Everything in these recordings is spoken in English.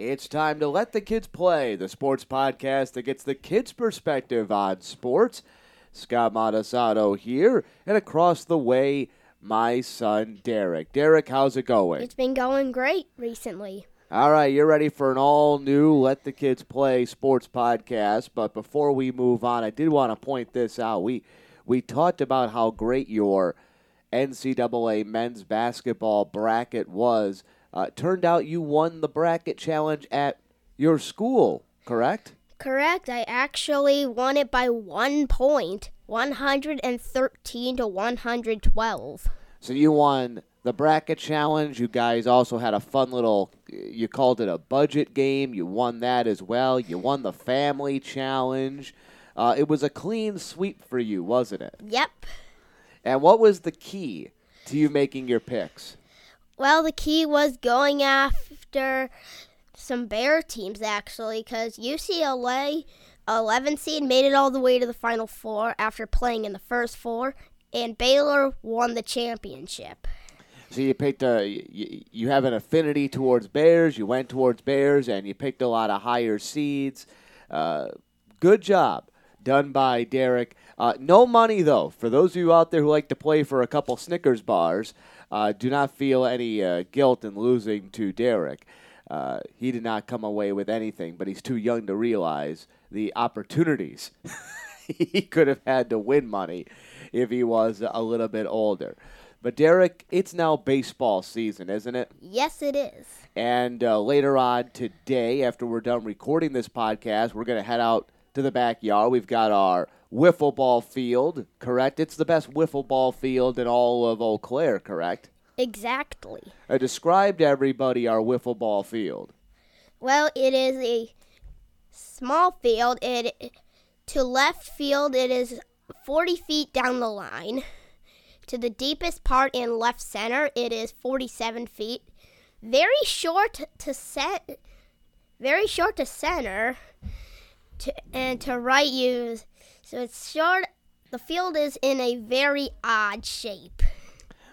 It's time to let the kids play, the sports podcast that gets the kids' perspective on sports. Scott Montesano here, and across the way, my son Derek. Derek, how's it going? It's been going great recently. All right, you're ready for an all new Let the Kids Play sports podcast. But before we move on, I did want to point this out. We we talked about how great your NCAA men's basketball bracket was. Uh, turned out you won the bracket challenge at your school, correct? Correct. I actually won it by one point 113 to 112. So you won the bracket challenge. You guys also had a fun little, you called it a budget game. You won that as well. You won the family challenge. Uh, it was a clean sweep for you, wasn't it? Yep. And what was the key to you making your picks? Well, the key was going after some bear teams actually, because UCLA, 11 seed, made it all the way to the Final Four after playing in the first four, and Baylor won the championship. So you picked a, you, you have an affinity towards Bears. You went towards Bears, and you picked a lot of higher seeds. Uh, good job done by Derek. Uh, no money though. For those of you out there who like to play for a couple Snickers bars, uh, do not feel any uh, guilt in losing to Derek. Uh, he did not come away with anything, but he's too young to realize the opportunities he could have had to win money if he was a little bit older. But Derek, it's now baseball season, isn't it? Yes, it is. And uh, later on today, after we're done recording this podcast, we're going to head out to the backyard. We've got our wiffle ball field, correct? It's the best wiffle ball field in all of Eau Claire, correct? Exactly. Uh, I described everybody our wiffle ball field. Well, it is a small field. It to left field it is 40 feet down the line. To the deepest part in left center, it is 47 feet. Very short to set, very short to center, to, and to right use. So it's short. The field is in a very odd shape.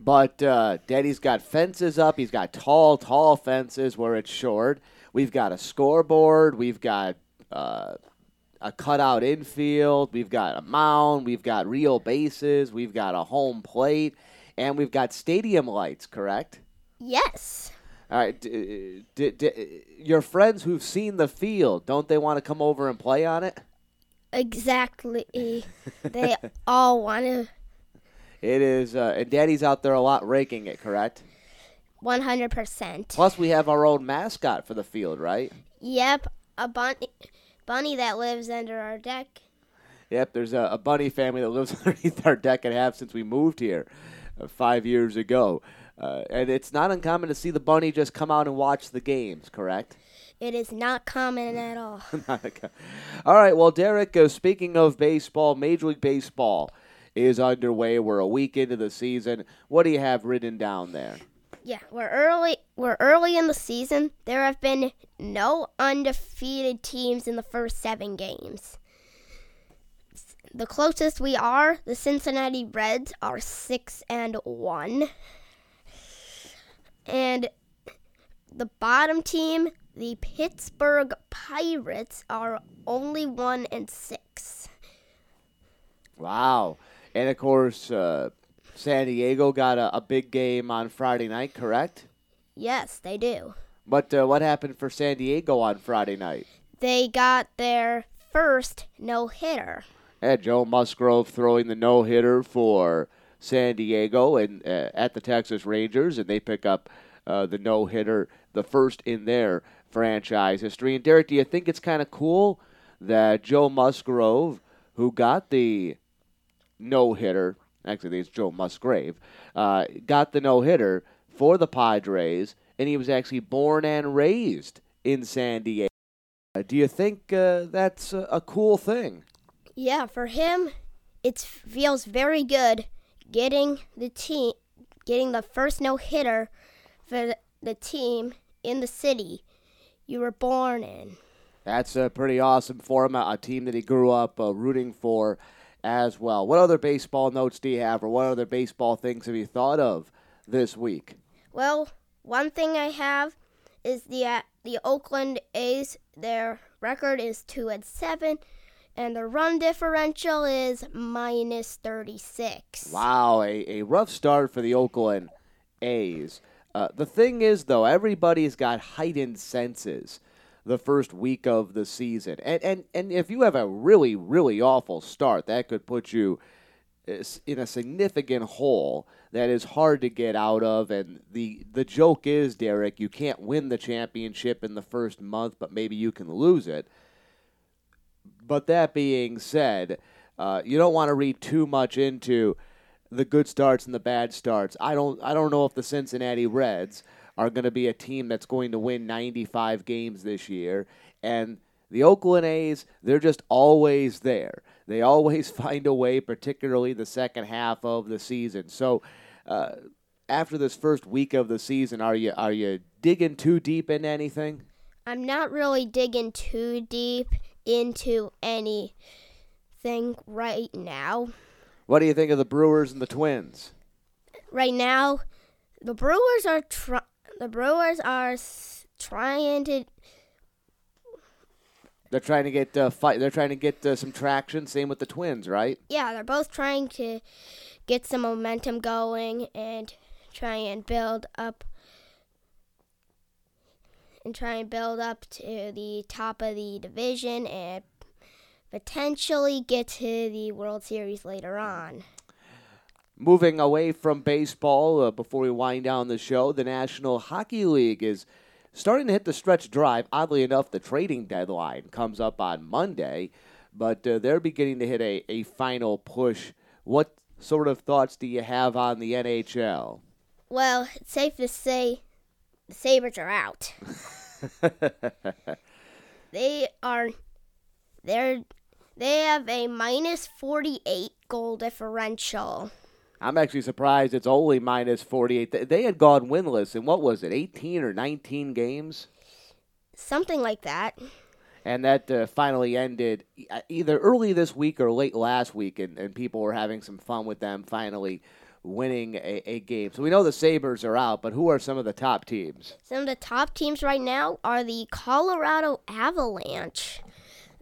But uh, Daddy's got fences up. He's got tall, tall fences where it's short. We've got a scoreboard. We've got uh, a cutout infield. We've got a mound. We've got real bases. We've got a home plate. And we've got stadium lights, correct? Yes. All right. D- d- d- your friends who've seen the field, don't they want to come over and play on it? Exactly. they all want to. It is, uh, and Daddy's out there a lot raking it, correct? 100%. Plus, we have our own mascot for the field, right? Yep, a bunny, bunny that lives under our deck. Yep, there's a, a bunny family that lives underneath our deck and have since we moved here five years ago. Uh, and it's not uncommon to see the bunny just come out and watch the games, correct? It is not common at all. all right, well, Derek, uh, speaking of baseball, Major League Baseball is underway. We're a week into the season. What do you have written down there? Yeah, we're early. We're early in the season. There have been no undefeated teams in the first seven games. The closest we are, the Cincinnati Reds are six and one, and the bottom team, the Pittsburgh Pirates, are only one and six. Wow. And of course, uh, San Diego got a, a, big game on Friday night, correct? Yes, they do. But uh, what happened for San Diego on Friday night? They got their first no hitter. Yeah, Joe Musgrove throwing the no hitter for San Diego and uh, at the Texas Rangers, and they pick up uh, the no hitter, the first in their franchise history. And Derek, do you think it's kind of cool that Joe Musgrove, who got the no hitter. Actually, it's Joe Musgrave. Uh, got the no hitter for the Padres, and he was actually born and raised in San Diego. Do you think uh, that's a, cool thing? Yeah, for him, it feels very good getting the team, getting the first no hitter for the team in the city you were born in. That's uh, pretty awesome for him. A, a team that he grew up uh, rooting for as well. What other baseball notes do you have, or what other baseball things have you thought of this week? Well, one thing I have is the uh, the Oakland A's. Their record is two and seven, and the run differential is minus thirty six. Wow, a, a rough start for the Oakland A's. Uh, the thing is, though, everybody's got heightened senses the first week of the season, and and and if you have a really really awful start, that could put you in a significant hole that is hard to get out of. And the the joke is, Derek, you can't win the championship in the first month, but maybe you can lose it. But that being said, uh, you don't want to read too much into the good starts and the bad starts. I don't I don't know if the Cincinnati Reds are going to be a team that's going to win 95 games this year and the Oakland A's, they're just always there. They always find a way, particularly the second half of the season. So, uh, after this first week of the season, are you are you digging too deep into anything? I'm not really digging too deep into anything right now. What do you think of the Brewers and the Twins? Right now, the Brewers are tr- the Brewers are trying to they're trying to get uh, fight. They're trying to get uh, some traction. Same with the Twins, right? Yeah, they're both trying to get some momentum going and try and build up and try and build up to the top of the division and potentially get to the World Series later on. Moving away from baseball, uh, before we wind down the show, the National Hockey League is starting to hit the stretch drive. Oddly enough, the trading deadline comes up on Monday, but uh, they're beginning to hit a, a final push. What sort of thoughts do you have on the NHL? Well, it's safe to say the Sabres are out. they are they're they have a minus 48 goal differential. I'm actually surprised it's only minus 48. They had gone winless in what was it, 18 or 19 games? Something like that. And that uh, finally ended uh, either early this week or late last week, and, and people were having some fun with them finally winning a, a game. So we know the Sabres are out, but who are some of the top teams? Some of the top teams right now are the Colorado Avalanche.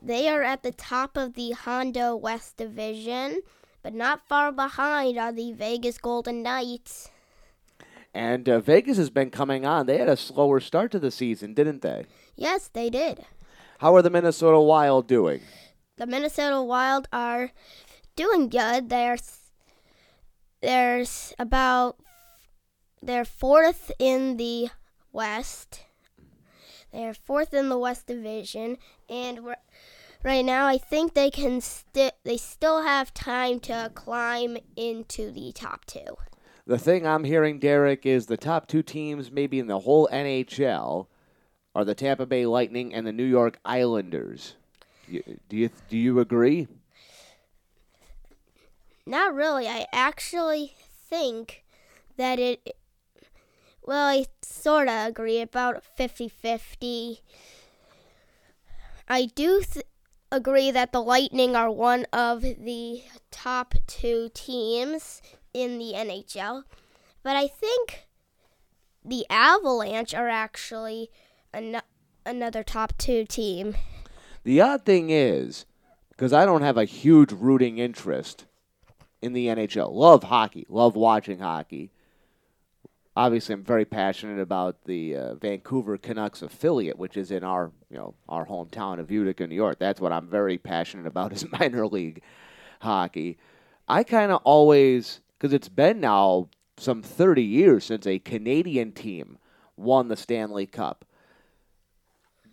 They are at the top of the Honda West Division but not far behind are the Vegas Golden Knights. And uh, Vegas has been coming on. They had a slower start to the season, didn't they? Yes, they did. How are the Minnesota Wild doing? The Minnesota Wild are doing good. There's there's about they're fourth in the West. They're fourth in the West Division, and right now, I think they can sti- they still have time to climb into the top two. The thing I'm hearing, Derek, is the top two teams, maybe in the whole NHL, are the Tampa Bay Lightning and the New York Islanders. Do you do you, do you agree? Not really. I actually think that it. Well, I sort of agree about 50 50. I do th- agree that the Lightning are one of the top two teams in the NHL, but I think the Avalanche are actually an- another top two team. The odd thing is, because I don't have a huge rooting interest in the NHL, love hockey, love watching hockey obviously I'm very passionate about the uh, Vancouver Canucks affiliate, which is in our you know our hometown of Utica, New York. That's what I'm very passionate about is minor league hockey. I kind of always because it's been now some 30 years since a Canadian team won the Stanley Cup.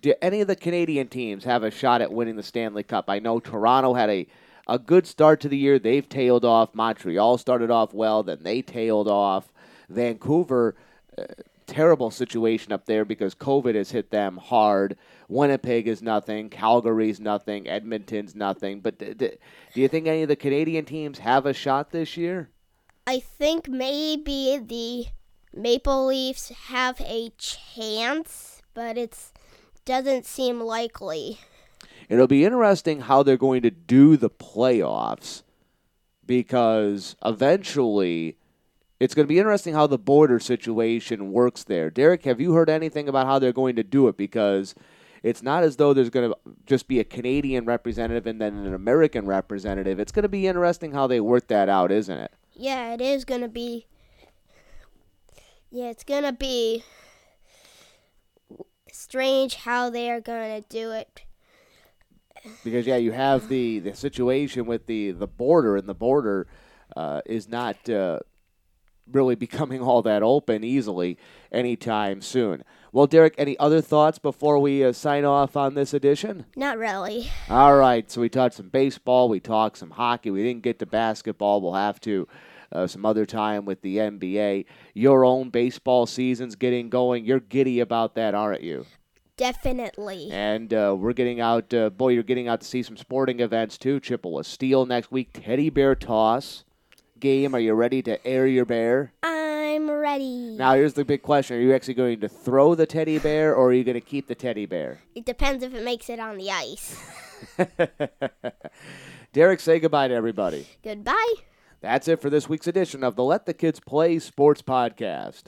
Do any of the Canadian teams have a shot at winning the Stanley Cup? I know Toronto had a a good start to the year. They've tailed off. Montreal started off well, then they tailed off. Vancouver, uh, terrible situation up there because COVID has hit them hard. Winnipeg is nothing. Calgary's nothing. Edmonton's nothing. But d- d- do you think any of the Canadian teams have a shot this year? I think maybe the Maple Leafs have a chance, but it doesn't seem likely. It'll be interesting how they're going to do the playoffs because eventually it's going to be interesting how the border situation works there. Derek, have you heard anything about how they're going to do it? Because it's not as though there's going to just be a Canadian representative and then an American representative. It's going to be interesting how they work that out, isn't it? Yeah, it is gonna be. Yeah, it's gonna be strange how they are gonna do it. Because yeah, you have the the situation with the the border, and the border uh, is not uh, really becoming all that open easily anytime soon. Well, Derek, any other thoughts before we uh, sign off on this edition? Not really. All right, so we talked some baseball, we talked some hockey, we didn't get to basketball. We'll have to uh, some other time with the NBA. Your own baseball season's getting going. You're giddy about that, aren't you? Definitely. And uh, we're getting out, uh, boy, you're getting out to see some sporting events too. Chippewa Steel next week, Teddy Bear Toss game. Are you ready to air your bear? I'm ready. Now, here's the big question Are you actually going to throw the teddy bear or are you going to keep the teddy bear? It depends if it makes it on the ice. Derek, say goodbye to everybody. Goodbye. That's it for this week's edition of the Let the Kids Play Sports Podcast.